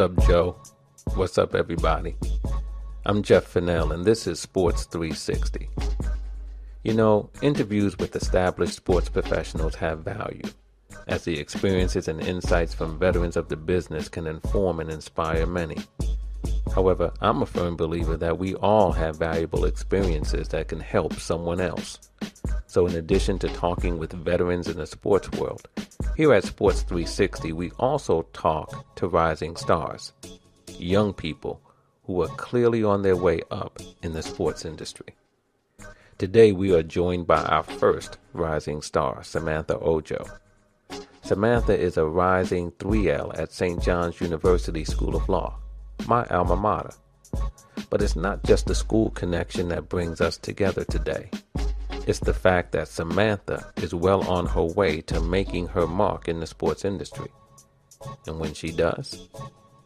What's up, Joe? What's up, everybody? I'm Jeff Fennell, and this is Sports 360. You know, interviews with established sports professionals have value, as the experiences and insights from veterans of the business can inform and inspire many. However, I'm a firm believer that we all have valuable experiences that can help someone else. So, in addition to talking with veterans in the sports world, here at Sports 360, we also talk to rising stars, young people who are clearly on their way up in the sports industry. Today, we are joined by our first rising star, Samantha Ojo. Samantha is a rising 3L at St. John's University School of Law, my alma mater. But it's not just the school connection that brings us together today. It's the fact that Samantha is well on her way to making her mark in the sports industry. And when she does,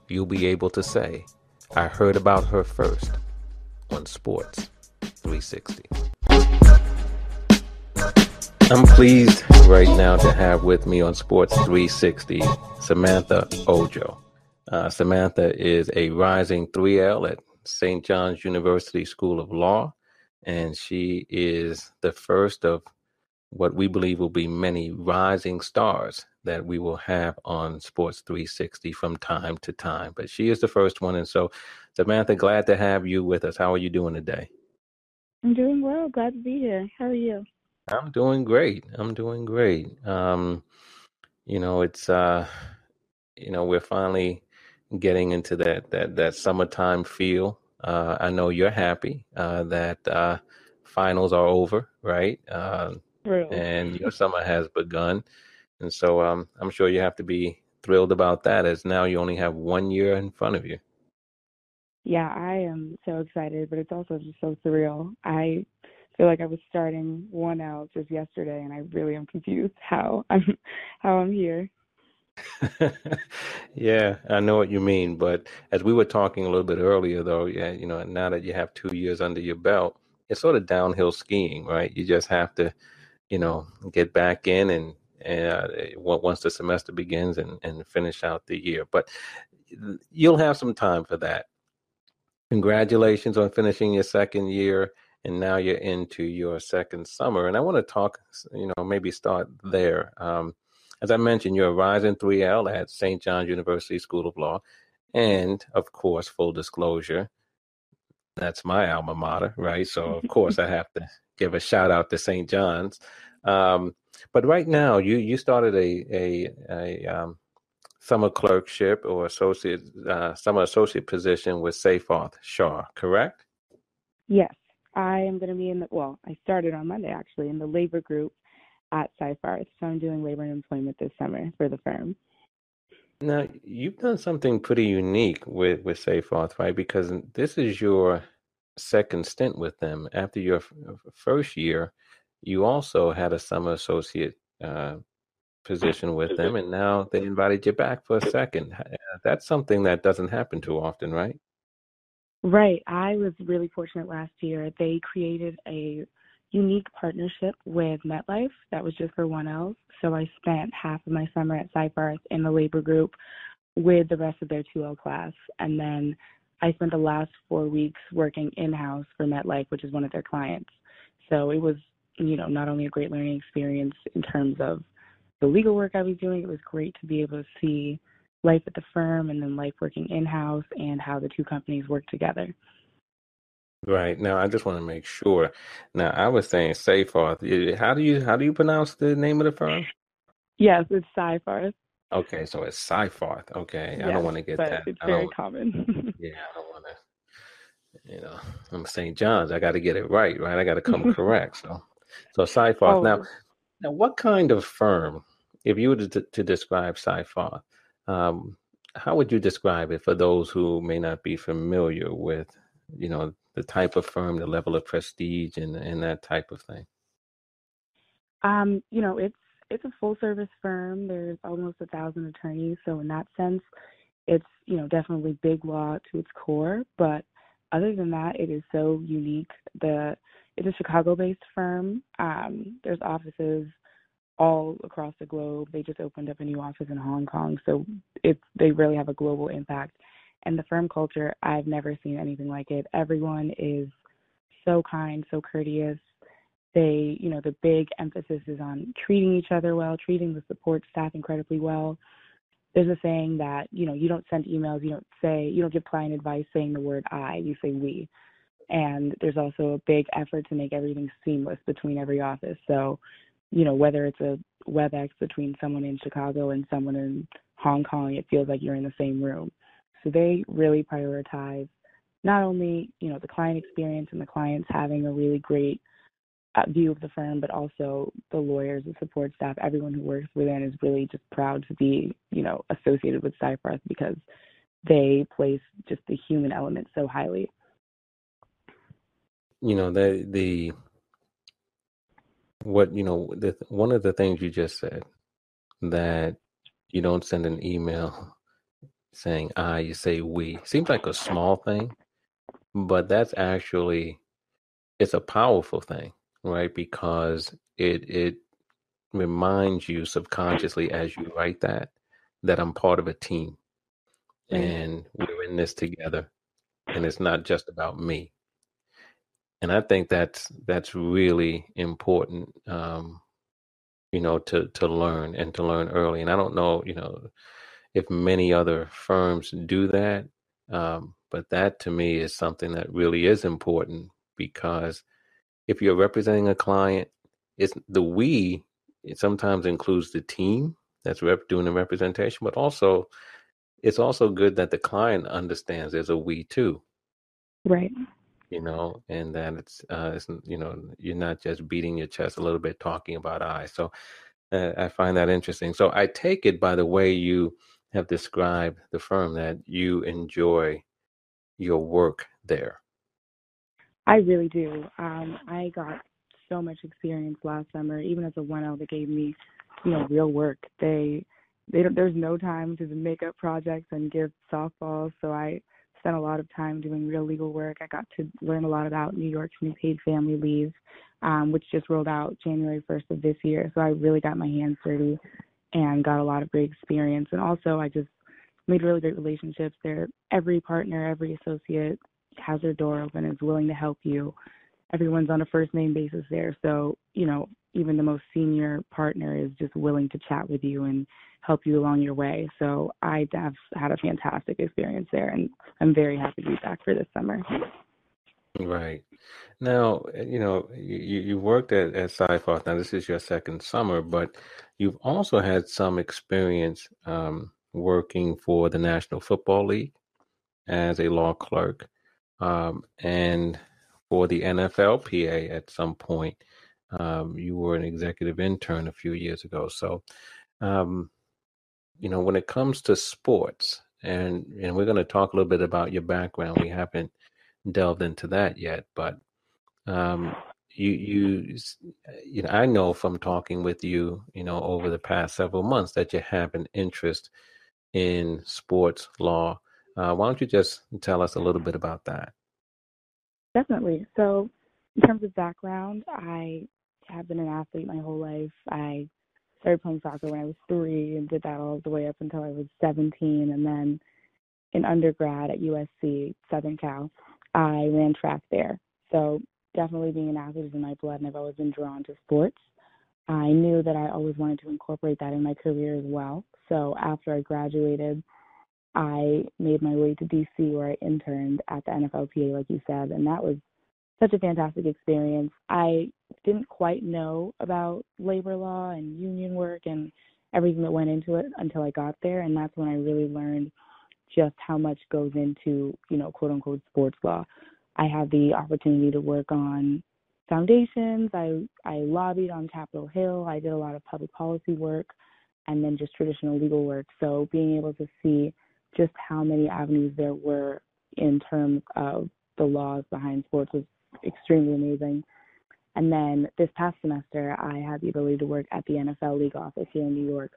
you'll be able to say, I heard about her first on Sports 360. I'm pleased right now to have with me on Sports 360 Samantha Ojo. Uh, Samantha is a rising 3L at St. John's University School of Law, and she is the first of what we believe will be many rising stars that we will have on Sports 360 from time to time. But she is the first one. And so, Samantha, glad to have you with us. How are you doing today? I'm doing well. Glad to be here. How are you? I'm doing great. I'm doing great. Um, you know, it's uh, you know, we're finally getting into that that that summertime feel. Uh, I know you're happy uh, that uh, finals are over, right? Uh, and your summer has begun, and so um, I'm sure you have to be thrilled about that. As now you only have one year in front of you. Yeah, I am so excited, but it's also just so surreal. I feel like I was starting one out just yesterday, and I really am confused how I'm how I'm here. yeah, I know what you mean. But as we were talking a little bit earlier, though, yeah, you know, now that you have two years under your belt, it's sort of downhill skiing, right? You just have to, you know, get back in and and uh, once the semester begins and and finish out the year. But you'll have some time for that. Congratulations on finishing your second year and now you're into your second summer. And I want to talk, you know, maybe start there. Um, as I mentioned, you're a rising 3L at St. John's University School of Law. And of course, full disclosure, that's my alma mater, right? So, of course, I have to give a shout out to St. John's. Um, but right now, you, you started a, a, a um, summer clerkship or associate, uh, summer associate position with Seyfarth Shaw, correct? Yes. I am going to be in the, well, I started on Monday actually in the labor group at Seyfarth. So I'm doing labor and employment this summer for the firm. Now, you've done something pretty unique with, with Seyfarth, right? Because this is your second stint with them. After your f- first year, you also had a summer associate uh, position with them, and now they invited you back for a second. That's something that doesn't happen too often, right? Right. I was really fortunate last year. They created a unique partnership with MetLife that was just for 1Ls. So I spent half of my summer at Seyfarth in the labor group with the rest of their 2L class. And then I spent the last four weeks working in house for MetLife, which is one of their clients. So it was, you know, not only a great learning experience in terms of the legal work I was doing, it was great to be able to see life at the firm and then life working in house and how the two companies work together. Right now, I just want to make sure. Now, I was saying Seyfarth. How do you how do you pronounce the name of the firm? Yes, it's Seyfarth. Okay, so it's Seyfarth. Okay, yes, I don't want to get that. It's very common. yeah, I don't want to. You know, I'm St. John's. I got to get it right, right? I got to come correct. So, so Seyfarth. Oh. Now, now, what kind of firm, if you were to, to describe Seyfarth, um, how would you describe it for those who may not be familiar with, you know, the type of firm, the level of prestige, and and that type of thing? Um, you know, it's it's a full service firm. There's almost a thousand attorneys, so in that sense, it's you know definitely big law to its core. But other than that, it is so unique. The it's a Chicago-based firm. Um, there's offices all across the globe. They just opened up a new office in Hong Kong, so it's they really have a global impact. And the firm culture, I've never seen anything like it. Everyone is so kind, so courteous. They, you know, the big emphasis is on treating each other well, treating the support staff incredibly well. There's a saying that, you know, you don't send emails, you don't say, you don't give client advice saying the word I, you say we. And there's also a big effort to make everything seamless between every office. So, you know, whether it's a WebEx between someone in Chicago and someone in Hong Kong, it feels like you're in the same room. So they really prioritize not only, you know, the client experience and the clients having a really great uh, view of the firm, but also the lawyers, the support staff, everyone who works within is really just proud to be, you know, associated with Seyfarth because they place just the human element so highly. You know, the the what you know, the one of the things you just said that you don't send an email saying I, you say we. Seems like a small thing, but that's actually it's a powerful thing, right? Because it it reminds you subconsciously as you write that that I'm part of a team and we're in this together and it's not just about me. And I think that's that's really important um, you know to to learn and to learn early and I don't know, you know, if many other firms do that. Um, but that to me is something that really is important because if you're representing a client, it's the we it sometimes includes the team that's rep- doing the representation, but also it's also good that the client understands there's a we too. Right. You know, and that it's, uh, it's you know, you're not just beating your chest a little bit talking about I. So uh, I find that interesting. So I take it by the way you have described the firm that you enjoy your work there. I really do. Um, I got so much experience last summer, even as a 1L that gave me, you know, real work. They, they don't, there's no time to make up projects and give softballs, so I spent a lot of time doing real legal work. I got to learn a lot about New York's new paid family leave, um, which just rolled out January 1st of this year. So I really got my hands dirty and got a lot of great experience. And also, I just made really great relationships there. Every partner, every associate has their door open, is willing to help you. Everyone's on a first name basis there. So, you know, even the most senior partner is just willing to chat with you and help you along your way. So I have had a fantastic experience there and I'm very happy to be back for this summer. Right. Now, you know, you, you worked at, at Seyfarth. Now, this is your second summer, but you've also had some experience um, working for the National Football League as a law clerk um, and for the NFLPA at some point. Um, you were an executive intern a few years ago. So, um, you know, when it comes to sports, and and we're going to talk a little bit about your background. We haven't delved into that yet, but um, you you you know I know from talking with you, you know, over the past several months that you have an interest in sports law. Uh, why don't you just tell us a little bit about that? Definitely. So, in terms of background, I have been an athlete my whole life. I started playing soccer when I was three and did that all the way up until I was 17. And then in undergrad at USC, Southern Cal, I ran track there. So definitely being an athlete is in my blood, and I've always been drawn to sports. I knew that I always wanted to incorporate that in my career as well. So after I graduated, I made my way to DC where I interned at the NFLPA, like you said, and that was such a fantastic experience. I didn't quite know about labor law and union work and everything that went into it until I got there, and that's when I really learned just how much goes into, you know, quote unquote sports law. I had the opportunity to work on foundations. I I lobbied on Capitol Hill. I did a lot of public policy work and then just traditional legal work. So being able to see just how many avenues there were in terms of the laws behind sports was extremely amazing. And then this past semester, I had the ability to work at the NFL league office here in New York.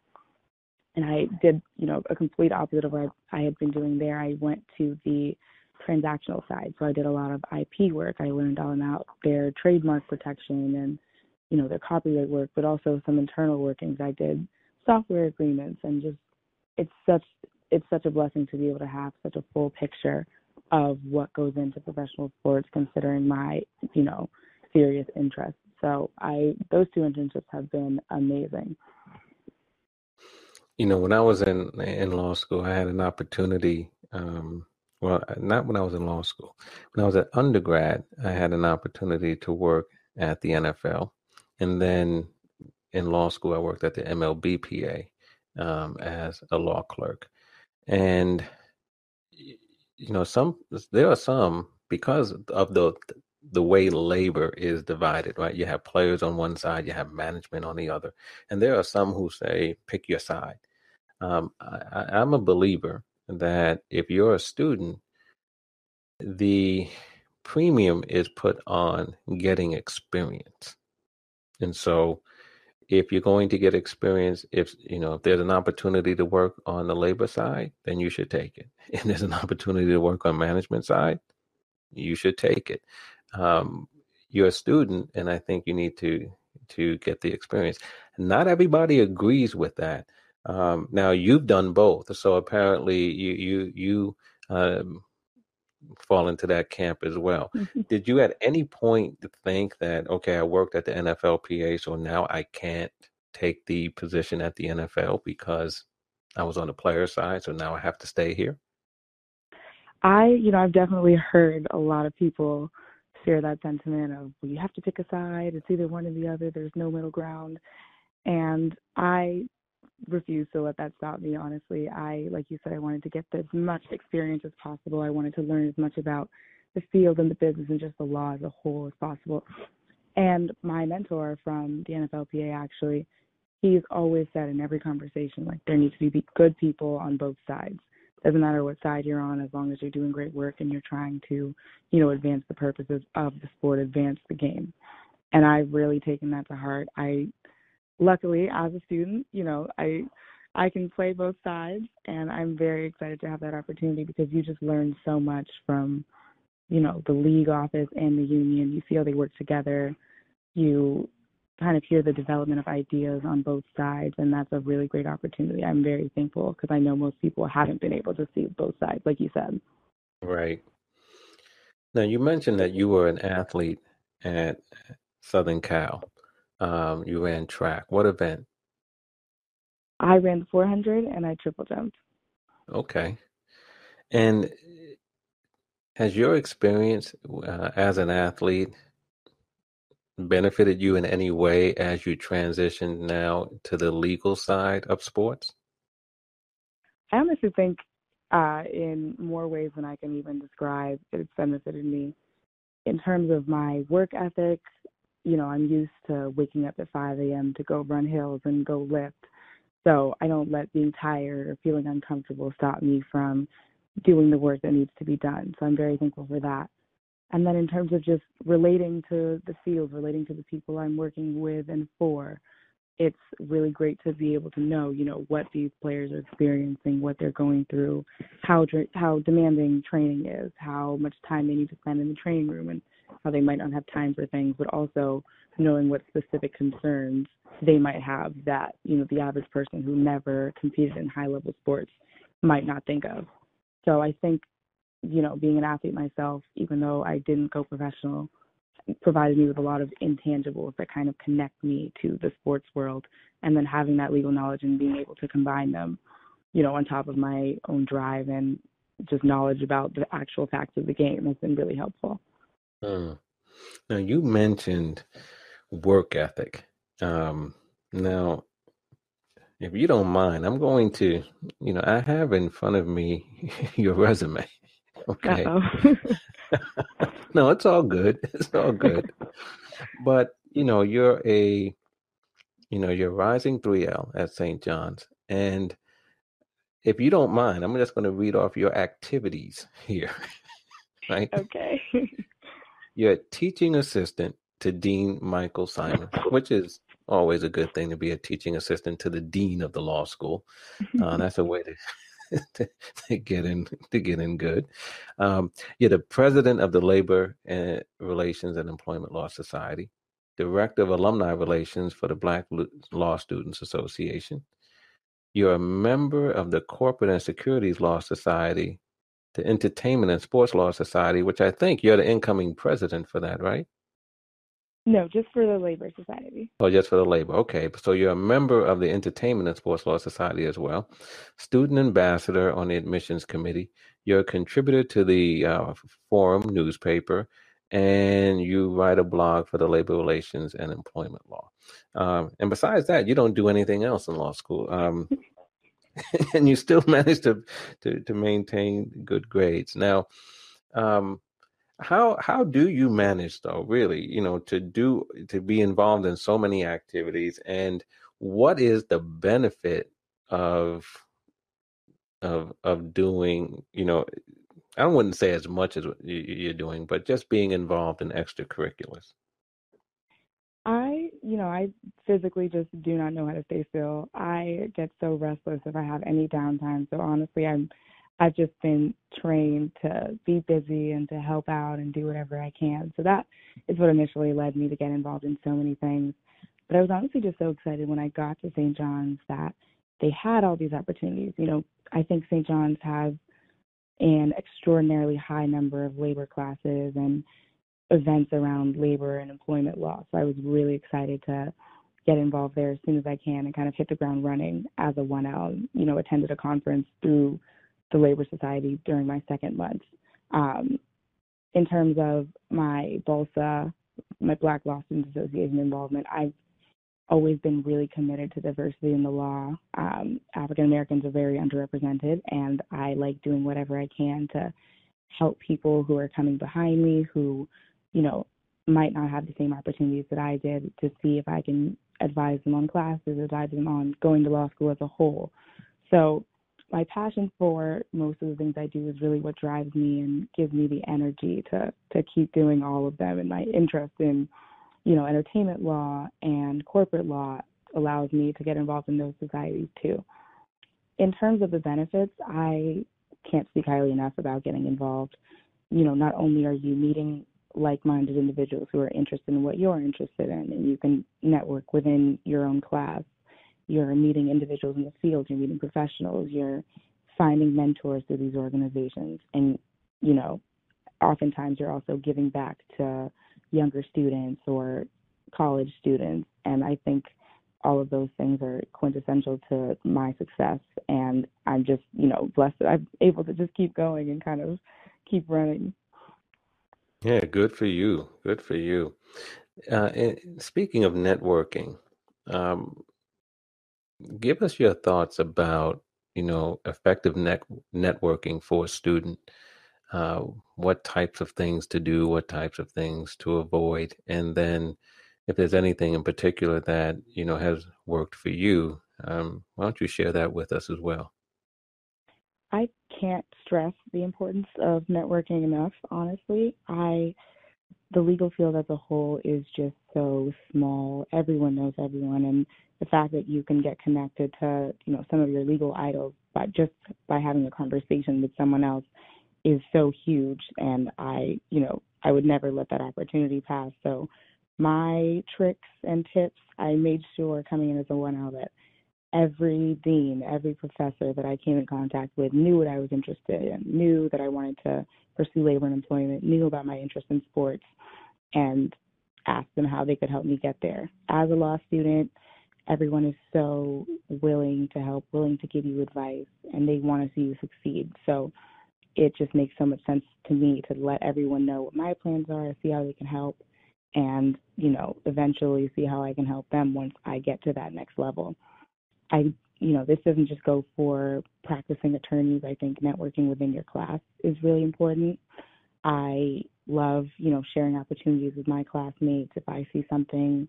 And I did, you know, a complete opposite of what I had been doing there. I went to the transactional side. So I did a lot of IP work. I learned all about their trademark protection and you know, their copyright work, but also some internal workings. I did software agreements and just it's such it's such a blessing to be able to have such a full picture of what goes into professional sports considering my, you know, serious interest. So I those two internships have been amazing. You know, when I was in in law school, I had an opportunity. Um, well, not when I was in law school. When I was at undergrad, I had an opportunity to work at the NFL, and then in law school, I worked at the MLBPA um, as a law clerk. And you know, some there are some because of the the way labor is divided, right? You have players on one side, you have management on the other, and there are some who say pick your side. Um, I, I'm a believer that if you're a student, the premium is put on getting experience, and so if you're going to get experience, if you know if there's an opportunity to work on the labor side, then you should take it. If there's an opportunity to work on management side, you should take it. Um, you're a student, and I think you need to to get the experience. Not everybody agrees with that. Um, now you've done both, so apparently you you you um, fall into that camp as well. Mm-hmm. Did you at any point think that okay, I worked at the NFLPA, so now I can't take the position at the NFL because I was on the player side, so now I have to stay here? I, you know, I've definitely heard a lot of people share that sentiment of well, you have to pick a side. It's either one or the other. There's no middle ground. And I refuse to let that stop me honestly. I like you said i wanted to get as much experience as possible. I wanted to learn as much about the field and the business and just the law as a whole as possible. And my mentor from the nflpa actually he's always said in every conversation like there needs to be good people on both sides. Doesn't matter what side you're on as long as you're doing great work and you're trying to you know advance the purposes of the sport advance the game. And i've really taken that to heart. I luckily as a student, you know, I I can play both sides and I'm very excited to have that opportunity because you just learn so much from, you know, the league office and the union. You see how they work together. You kind of hear the development of ideas on both sides and that's a really great opportunity. I'm very thankful because I know most people haven't been able to see both sides like you said. Right. Now you mentioned that you were an athlete at Southern Cal. Um, you ran track. What event? I ran the 400 and I triple jumped. Okay. And has your experience uh, as an athlete benefited you in any way as you transition now to the legal side of sports? I honestly think uh, in more ways than I can even describe, it's benefited me in terms of my work ethic, you know, I'm used to waking up at 5 a.m. to go run hills and go lift. So I don't let being tired or feeling uncomfortable stop me from doing the work that needs to be done. So I'm very thankful for that. And then in terms of just relating to the field, relating to the people I'm working with and for, it's really great to be able to know, you know, what these players are experiencing, what they're going through, how how demanding training is, how much time they need to spend in the training room, and how they might not have time for things, but also knowing what specific concerns they might have that, you know, the average person who never competed in high level sports might not think of. So I think, you know, being an athlete myself, even though I didn't go professional, provided me with a lot of intangibles that kind of connect me to the sports world and then having that legal knowledge and being able to combine them, you know, on top of my own drive and just knowledge about the actual facts of the game has been really helpful. Mm. Now you mentioned work ethic. Um, now, if you don't mind, I'm going to, you know, I have in front of me your resume. Okay. no, it's all good. It's all good. but you know, you're a, you know, you're rising 3L at St. John's, and if you don't mind, I'm just going to read off your activities here. right? Okay. You're a teaching assistant to Dean Michael Simon, which is always a good thing to be a teaching assistant to the dean of the law school. Uh, that's a way to, to, to, get in to get in good. Um, you're the president of the Labor and Relations and Employment Law Society. Director of Alumni Relations for the Black Law Students Association. You're a member of the Corporate and Securities Law Society, the Entertainment and Sports Law Society, which I think you're the incoming president for that, right? No, just for the Labor Society. Oh, just for the Labor. Okay. So you're a member of the Entertainment and Sports Law Society as well, student ambassador on the admissions committee. You're a contributor to the uh, Forum newspaper, and you write a blog for the Labor Relations and Employment Law. Um, and besides that, you don't do anything else in law school. Um, and you still manage to, to, to maintain good grades. Now, um, how how do you manage though really you know to do to be involved in so many activities and what is the benefit of of of doing you know i wouldn't say as much as you're doing but just being involved in extracurriculars you know i physically just do not know how to stay still i get so restless if i have any downtime so honestly i'm I've just been trained to be busy and to help out and do whatever I can. So that is what initially led me to get involved in so many things. But I was honestly just so excited when I got to St. John's that they had all these opportunities. You know, I think St. John's has an extraordinarily high number of labor classes and events around labor and employment law. So I was really excited to get involved there as soon as I can and kind of hit the ground running as a 1L. You know, attended a conference through the Labor Society during my second month. Um, in terms of my BLSA, my Black Law Students Association involvement, I've always been really committed to diversity in the law. Um, African Americans are very underrepresented, and I like doing whatever I can to help people who are coming behind me who, you know, might not have the same opportunities that I did to see if I can advise them on classes, advise them on going to law school as a whole. So my passion for most of the things I do is really what drives me and gives me the energy to to keep doing all of them. And my interest in, you know, entertainment law and corporate law allows me to get involved in those societies too. In terms of the benefits, I can't speak highly enough about getting involved. You know, not only are you meeting like-minded individuals who are interested in what you're interested in, and you can network within your own class you're meeting individuals in the field, you're meeting professionals, you're finding mentors through these organizations. And, you know, oftentimes you're also giving back to younger students or college students. And I think all of those things are quintessential to my success. And I'm just, you know, blessed that I'm able to just keep going and kind of keep running. Yeah, good for you. Good for you. Uh, speaking of networking, um, give us your thoughts about you know effective net networking for a student uh, what types of things to do what types of things to avoid and then if there's anything in particular that you know has worked for you um, why don't you share that with us as well i can't stress the importance of networking enough honestly. I the legal field as a whole is just so small. Everyone knows everyone and the fact that you can get connected to you know some of your legal idols by just by having a conversation with someone else is so huge and i you know i would never let that opportunity pass. So my tricks and tips i made sure coming in as a 1L that every dean every professor that i came in contact with knew what i was interested in knew that i wanted to pursue labor and employment knew about my interest in sports and asked them how they could help me get there as a law student everyone is so willing to help, willing to give you advice, and they want to see you succeed. So it just makes so much sense to me to let everyone know what my plans are, see how they can help, and you know, eventually see how I can help them once I get to that next level. I, you know, this doesn't just go for practicing attorneys. I think networking within your class is really important. I love, you know, sharing opportunities with my classmates. If I see something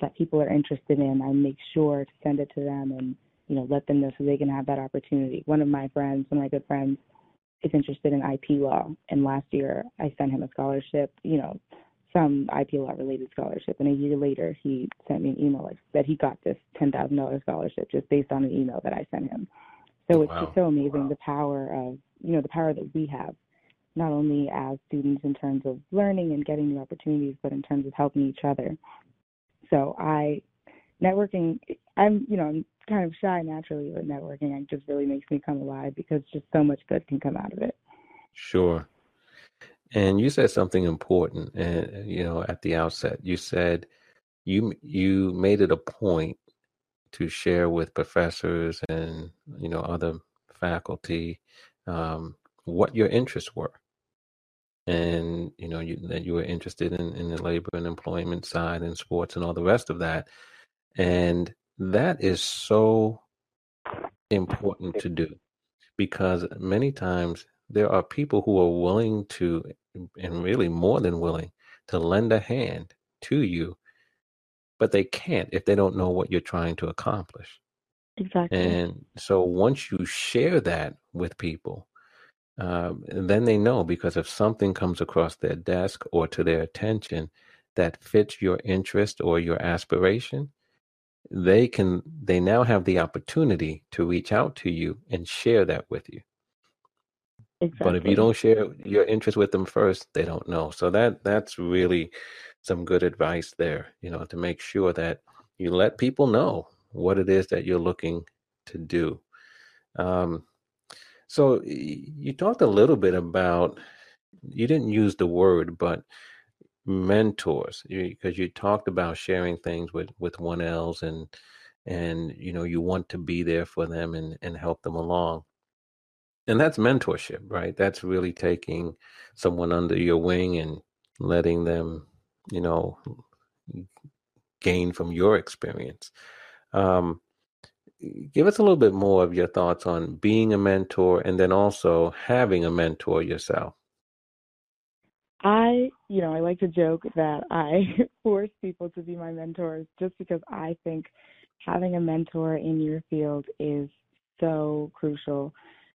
that people are interested in, I make sure to send it to them and you know let them know so they can have that opportunity. One of my friends, one of my good friends, is interested in IP law, and last year I sent him a scholarship, you know, some IP law related scholarship, and a year later he sent me an email like, that he got this ten thousand dollars scholarship just based on an email that I sent him. So it's wow. just so amazing wow. the power of you know the power that we have not only as students in terms of learning and getting new opportunities, but in terms of helping each other So I networking. I'm you know I'm kind of shy naturally, but networking it just really makes me come alive because just so much good can come out of it. Sure. And you said something important, and you know, at the outset, you said you you made it a point to share with professors and you know other faculty um, what your interests were, and you know you, that you were interested in in the labor and employment side and sports and all the rest of that, and that is so important to do because many times there are people who are willing to and really more than willing to lend a hand to you, but they can't if they don't know what you're trying to accomplish. Exactly. And so once you share that with people, um, then they know because if something comes across their desk or to their attention that fits your interest or your aspiration, they can they now have the opportunity to reach out to you and share that with you. Exactly. But if you don't share your interest with them first, they don't know. So that that's really some good advice there, you know, to make sure that you let people know what it is that you're looking to do. Um, so you talked a little bit about you didn't use the word, but mentors because you, you talked about sharing things with with one else and and you know you want to be there for them and and help them along and that's mentorship right? That's really taking someone under your wing and letting them you know gain from your experience. Um, give us a little bit more of your thoughts on being a mentor and then also having a mentor yourself. I, you know, I like to joke that I force people to be my mentors just because I think having a mentor in your field is so crucial.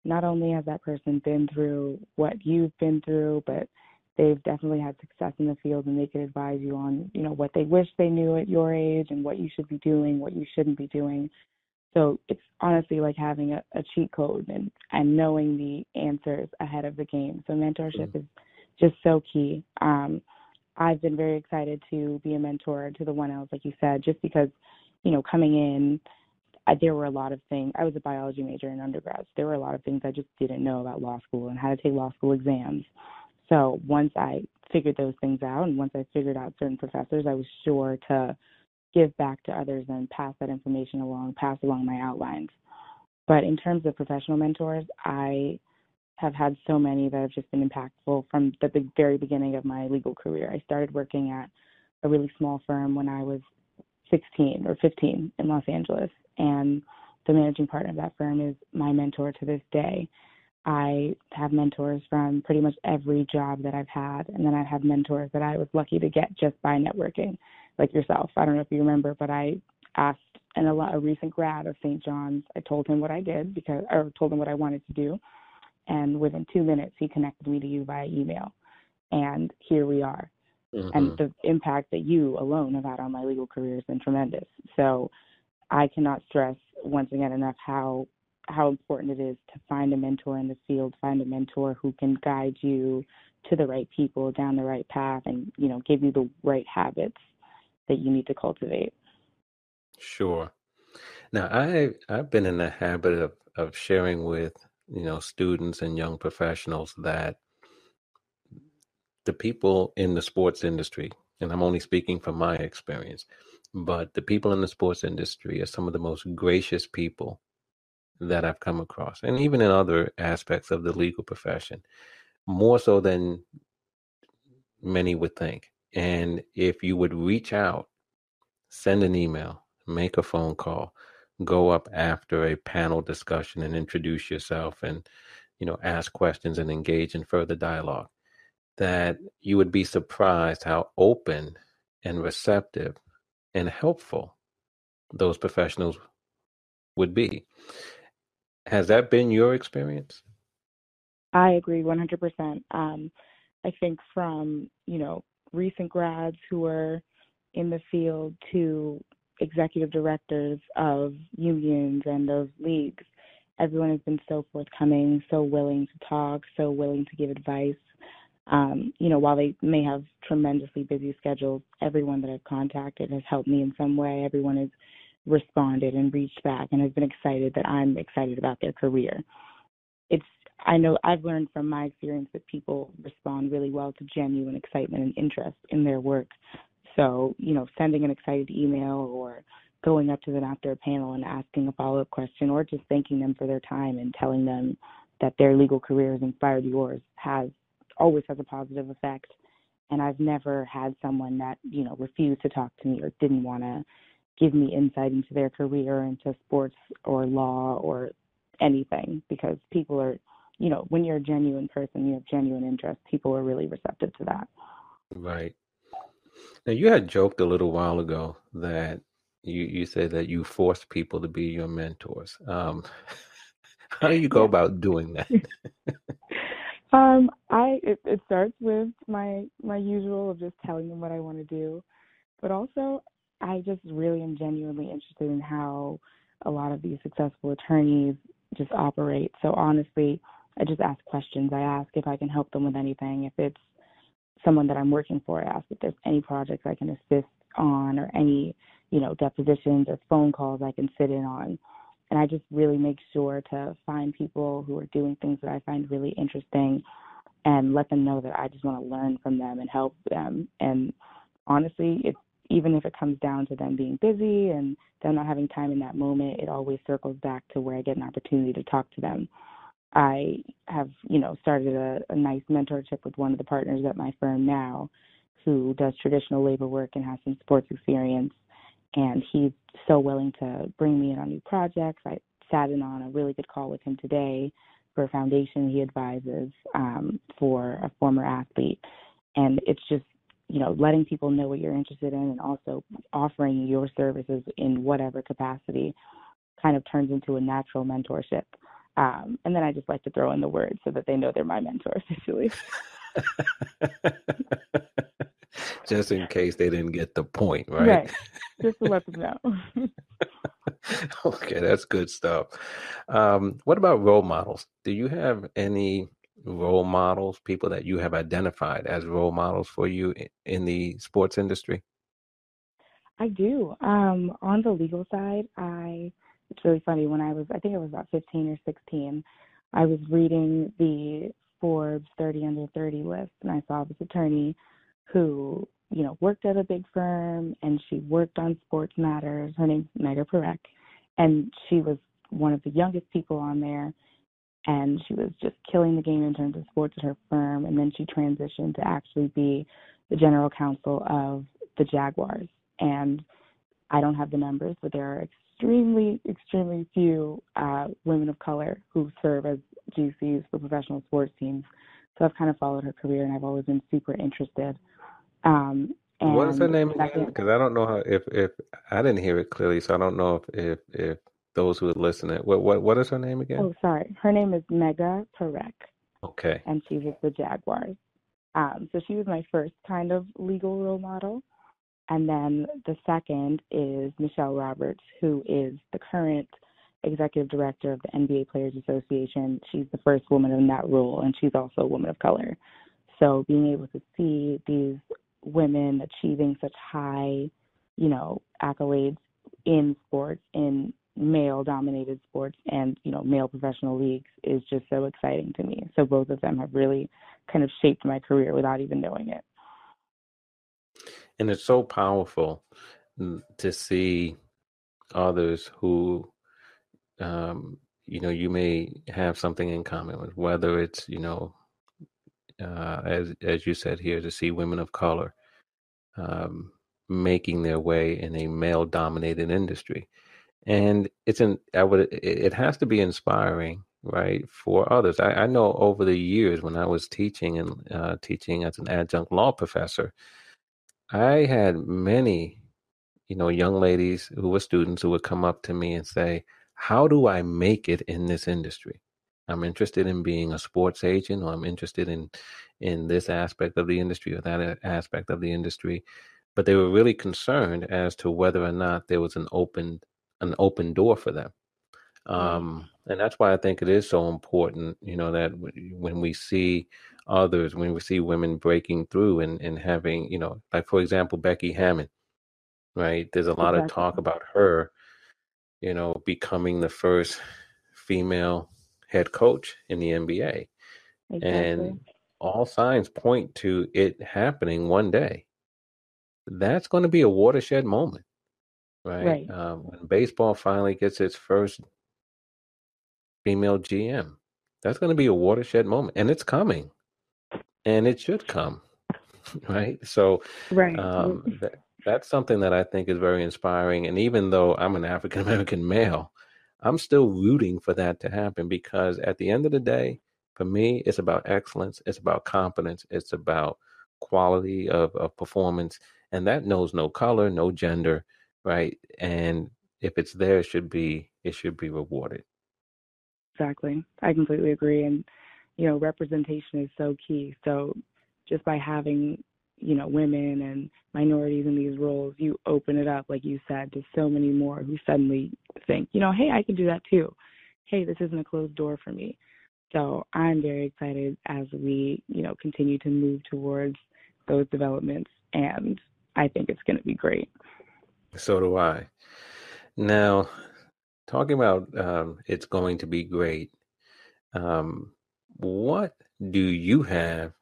Not only has that person been through what you've been through, but they've definitely had success in the field and they can advise you on, you know, what they wish they knew at your age and what you should be doing, what you shouldn't be doing. So it's honestly like having a, a cheat code and, and knowing the answers ahead of the game. So mentorship mm-hmm. is just so key. Um, I've been very excited to be a mentor to the 1Ls, like you said, just because, you know, coming in, I, there were a lot of things. I was a biology major in undergrad. So there were a lot of things I just didn't know about law school and how to take law school exams. So once I figured those things out, and once I figured out certain professors, I was sure to give back to others and pass that information along, pass along my outlines. But in terms of professional mentors, I have had so many that have just been impactful from the very beginning of my legal career. I started working at a really small firm when I was 16 or 15 in Los Angeles, and the managing partner of that firm is my mentor to this day. I have mentors from pretty much every job that I've had, and then I have mentors that I was lucky to get just by networking, like yourself. I don't know if you remember, but I asked an, a recent grad of St. John's. I told him what I did because, or told him what I wanted to do, and within two minutes he connected me to you via email and here we are mm-hmm. and the impact that you alone have had on my legal career has been tremendous so i cannot stress once again enough how how important it is to find a mentor in the field find a mentor who can guide you to the right people down the right path and you know give you the right habits that you need to cultivate. Sure. Now i i've been in the habit of of sharing with you know students and young professionals that the people in the sports industry and i'm only speaking from my experience but the people in the sports industry are some of the most gracious people that i've come across and even in other aspects of the legal profession more so than many would think. And if you would reach out send an email make a phone call go up after a panel discussion and introduce yourself and you know ask questions and engage in further dialogue that you would be surprised how open and receptive and helpful those professionals would be has that been your experience i agree 100% um, i think from you know recent grads who are in the field to executive directors of unions and of leagues. Everyone has been so forthcoming, so willing to talk, so willing to give advice. Um, you know, while they may have tremendously busy schedules, everyone that I've contacted has helped me in some way. Everyone has responded and reached back and has been excited that I'm excited about their career. It's I know I've learned from my experience that people respond really well to genuine excitement and interest in their work. So, you know, sending an excited email or going up to them after a panel and asking a follow up question or just thanking them for their time and telling them that their legal career has inspired yours has always has a positive effect. And I've never had someone that, you know, refused to talk to me or didn't want to give me insight into their career, into sports or law or anything because people are, you know, when you're a genuine person, you have genuine interest, people are really receptive to that. Right. Now, you had joked a little while ago that you, you said that you forced people to be your mentors. Um, how do you go about doing that? um, I it, it starts with my my usual of just telling them what I want to do, but also I just really am genuinely interested in how a lot of these successful attorneys just operate. So honestly, I just ask questions. I ask if I can help them with anything. If it's someone that I'm working for, I ask if there's any projects I can assist on or any, you know, depositions or phone calls I can sit in on. And I just really make sure to find people who are doing things that I find really interesting and let them know that I just want to learn from them and help them. And honestly, it's even if it comes down to them being busy and them not having time in that moment, it always circles back to where I get an opportunity to talk to them. I have, you know, started a, a nice mentorship with one of the partners at my firm now who does traditional labor work and has some sports experience. And he's so willing to bring me in on new projects. I sat in on a really good call with him today for a foundation he advises um, for a former athlete. And it's just you know, letting people know what you're interested in and also offering your services in whatever capacity kind of turns into a natural mentorship. Um, and then I just like to throw in the word so that they know they're my mentor officially. just in case they didn't get the point, right? Right. Just to let them know. okay, that's good stuff. Um, what about role models? Do you have any role models, people that you have identified as role models for you in the sports industry? I do. Um, on the legal side, I it's really funny when I was I think I was about 15 or 16, I was reading the Forbes 30 under 30 list and I saw this attorney who, you know, worked at a big firm and she worked on Sports Matters. Her name's Megha Parekh and she was one of the youngest people on there and she was just killing the game in terms of sports at her firm. And then she transitioned to actually be the general counsel of the Jaguars. And I don't have the numbers, but there are extremely, extremely few uh, women of color who serve as GCs for professional sports teams. So I've kind of followed her career, and I've always been super interested. Um, what is her name again? Because I don't know how if if I didn't hear it clearly, so I don't know if if if those who are listening. What what what is her name again? Oh, sorry. Her name is Megha Parekh. Okay. And she was the Jaguars. Um, so she was my first kind of legal role model. And then the second is Michelle Roberts, who is the current executive director of the NBA Players Association. She's the first woman in that role, and she's also a woman of color. So being able to see these women achieving such high, you know, accolades in sports in male dominated sports and you know male professional leagues is just so exciting to me. So both of them have really kind of shaped my career without even knowing it. And it's so powerful to see others who um, you know you may have something in common with whether it's you know uh, as as you said here to see women of color um, making their way in a male dominated industry and it's an I would it has to be inspiring, right, for others. I, I know over the years when I was teaching and uh, teaching as an adjunct law professor, I had many, you know, young ladies who were students who would come up to me and say, "How do I make it in this industry?" I'm interested in being a sports agent, or I'm interested in in this aspect of the industry or that aspect of the industry. But they were really concerned as to whether or not there was an open an open door for them. Um, and that's why I think it is so important, you know, that when we see others when we see women breaking through and, and having, you know, like for example, Becky Hammon, right? There's a lot exactly. of talk about her, you know, becoming the first female head coach in the NBA. Exactly. And all signs point to it happening one day. That's going to be a watershed moment, right? right. Um, when baseball finally gets its first female GM, that's going to be a watershed moment, and it's coming, and it should come, right? So, right. Um, that, that's something that I think is very inspiring. And even though I'm an African American male, I'm still rooting for that to happen because at the end of the day, for me, it's about excellence, it's about competence, it's about quality of, of performance. And that knows no color, no gender, right? And if it's there, it should be it should be rewarded. Exactly. I completely agree. And, you know, representation is so key. So just by having, you know, women and minorities in these roles, you open it up, like you said, to so many more who suddenly think, you know, hey, I can do that too. Hey, this isn't a closed door for me. So I'm very excited as we, you know, continue to move towards those developments and I think it's going to be great. So do I. Now, talking about um, it's going to be great. Um, what do you have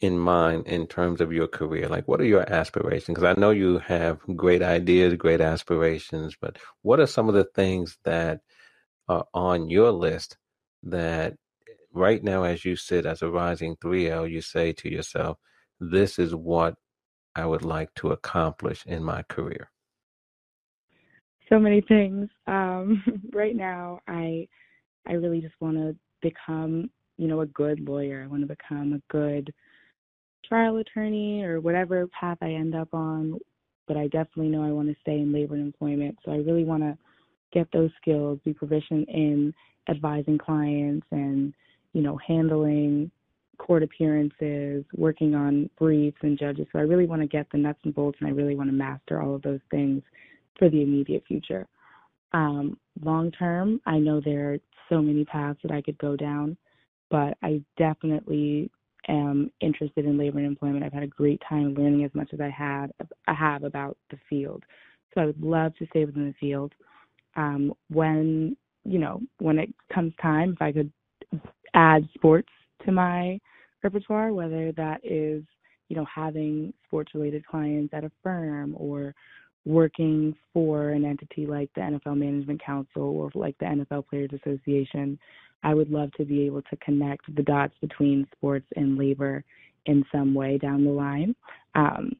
in mind in terms of your career? Like, what are your aspirations? Because I know you have great ideas, great aspirations, but what are some of the things that are on your list that right now, as you sit as a rising 3L, you say to yourself, this is what I would like to accomplish in my career? so many things. Um, right now, I I really just want to become, you know, a good lawyer. I want to become a good trial attorney or whatever path I end up on. But I definitely know I want to stay in labor and employment. So I really want to get those skills, be proficient in advising clients and, you know, handling court appearances, working on briefs and judges. So I really want to get the nuts and bolts and I really want to master all of those things for the immediate future. Um, long term, I know there are so many paths that I could go down, but I definitely am interested in labor and employment. I've had a great time learning as much as I had I have about the field. So I would love to stay within the field. Um, when you know when it comes time, if I could add sports to my repertoire, whether that is you know having sports related clients at a firm or working for an entity like the NFL Management Council or like the NFL Players Association, I would love to be able to connect the dots between sports and labor in some way down the line. Um,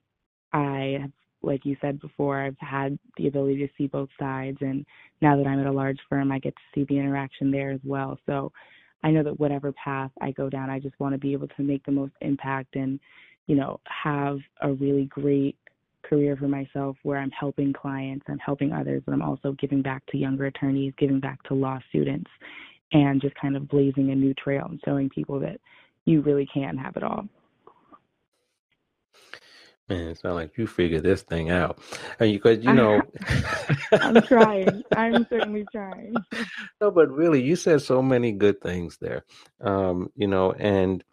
I have, like you said before, I've had the ability to see both sides, and now that I'm at a large firm, I get to see the interaction there as well. So I know that whatever path I go down, I just want to be able to make the most impact and, you know, have a really great career for myself where I'm helping clients, I'm helping others, but I'm also giving back to younger attorneys, giving back to law students, and just kind of blazing a new trail and showing people that you really can have it all. Man, it's not like you figured this thing out. And because, you know. I'm trying. I'm certainly trying. no, but really, you said so many good things there. Um, you know, and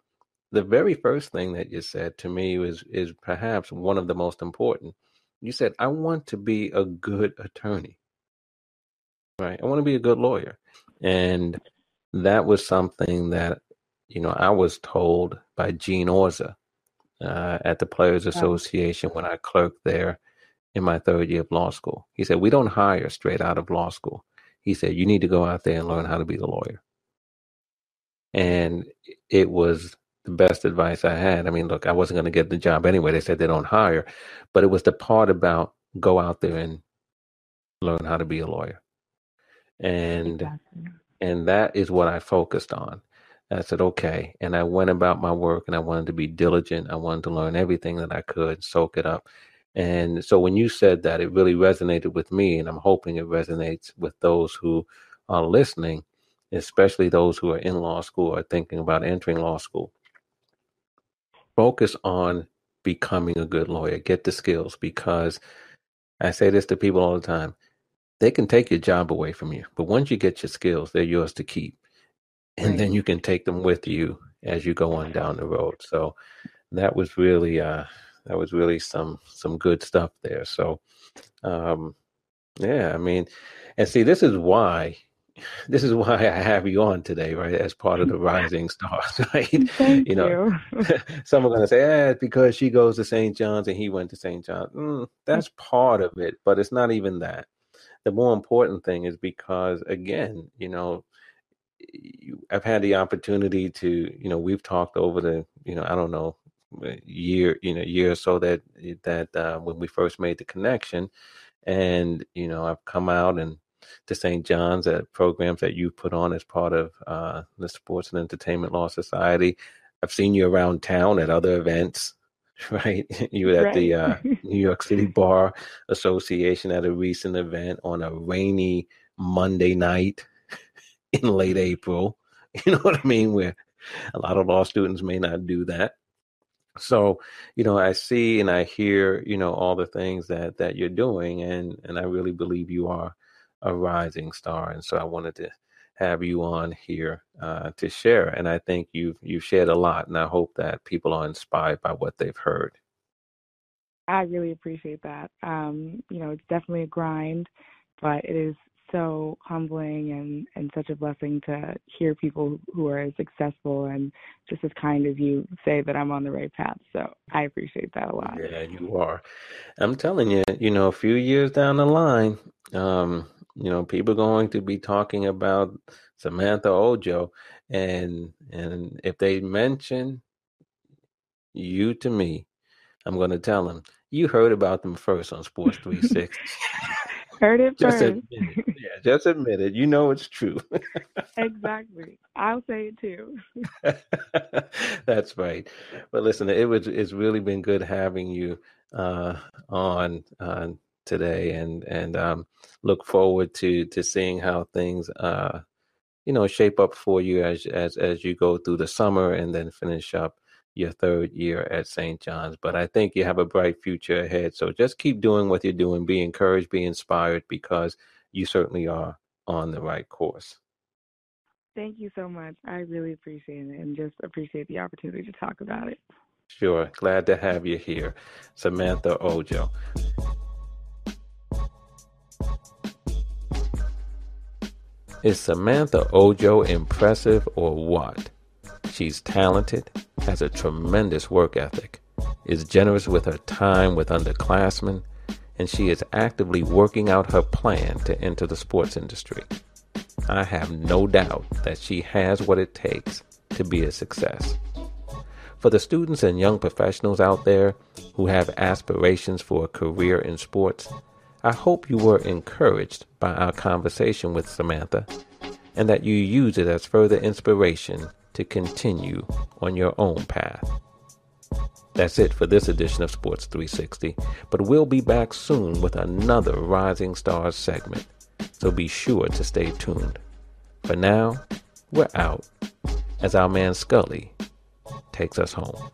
the very first thing that you said to me was is perhaps one of the most important. You said, I want to be a good attorney. Right. I want to be a good lawyer. And that was something that, you know, I was told by Gene Orza uh, at the Players Association when I clerked there in my third year of law school. He said, We don't hire straight out of law school. He said, You need to go out there and learn how to be the lawyer. And it was the best advice I had. I mean, look, I wasn't going to get the job anyway. They said they don't hire, but it was the part about go out there and learn how to be a lawyer. And exactly. and that is what I focused on. I said, okay. And I went about my work and I wanted to be diligent. I wanted to learn everything that I could, soak it up. And so when you said that, it really resonated with me. And I'm hoping it resonates with those who are listening, especially those who are in law school or thinking about entering law school focus on becoming a good lawyer. Get the skills because I say this to people all the time. They can take your job away from you, but once you get your skills, they're yours to keep. And right. then you can take them with you as you go on down the road. So that was really uh, that was really some some good stuff there. So um, yeah, I mean, and see, this is why this is why I have you on today, right? As part of the Rising Stars, right? Thank you know, you. some are going to say, eh, because she goes to St. John's and he went to St. John's. Mm, that's part of it, but it's not even that. The more important thing is because, again, you know, I've had the opportunity to, you know, we've talked over the, you know, I don't know, year, you know, year or so that that uh, when we first made the connection, and you know, I've come out and to St. John's at programs that you put on as part of uh, the Sports and Entertainment Law Society. I've seen you around town at other events, right? you were at right. the uh, New York City Bar Association at a recent event on a rainy Monday night in late April. You know what I mean? Where a lot of law students may not do that. So, you know, I see and I hear, you know, all the things that that you're doing, and and I really believe you are a rising star. And so I wanted to have you on here uh, to share. And I think you've you've shared a lot, and I hope that people are inspired by what they've heard. I really appreciate that. Um, you know, it's definitely a grind, but it is so humbling and, and such a blessing to hear people who are as successful and just as kind as you say that I'm on the right path. So I appreciate that a lot. Yeah, you are. I'm telling you, you know, a few years down the line, um, you know, people going to be talking about Samantha Ojo, and and if they mention you to me, I'm going to tell them you heard about them first on Sports 360. heard it just first. Admit it. Yeah, just admit it. You know it's true. exactly. I'll say it too. That's right. But listen, it was it's really been good having you uh, on on today, and and um, look forward to to seeing how things uh, you know shape up for you as as as you go through the summer and then finish up your third year at St. John's. But I think you have a bright future ahead. So just keep doing what you're doing. Be encouraged, be inspired, because you certainly are on the right course. Thank you so much. I really appreciate it and just appreciate the opportunity to talk about it. Sure. Glad to have you here, Samantha Ojo. Is Samantha Ojo impressive or what? She's talented, has a tremendous work ethic, is generous with her time with underclassmen, and she is actively working out her plan to enter the sports industry. I have no doubt that she has what it takes to be a success. For the students and young professionals out there who have aspirations for a career in sports, I hope you were encouraged by our conversation with Samantha and that you use it as further inspiration to continue on your own path. That's it for this edition of Sports 360, but we'll be back soon with another Rising Stars segment, so be sure to stay tuned. For now, we're out as our man Scully takes us home.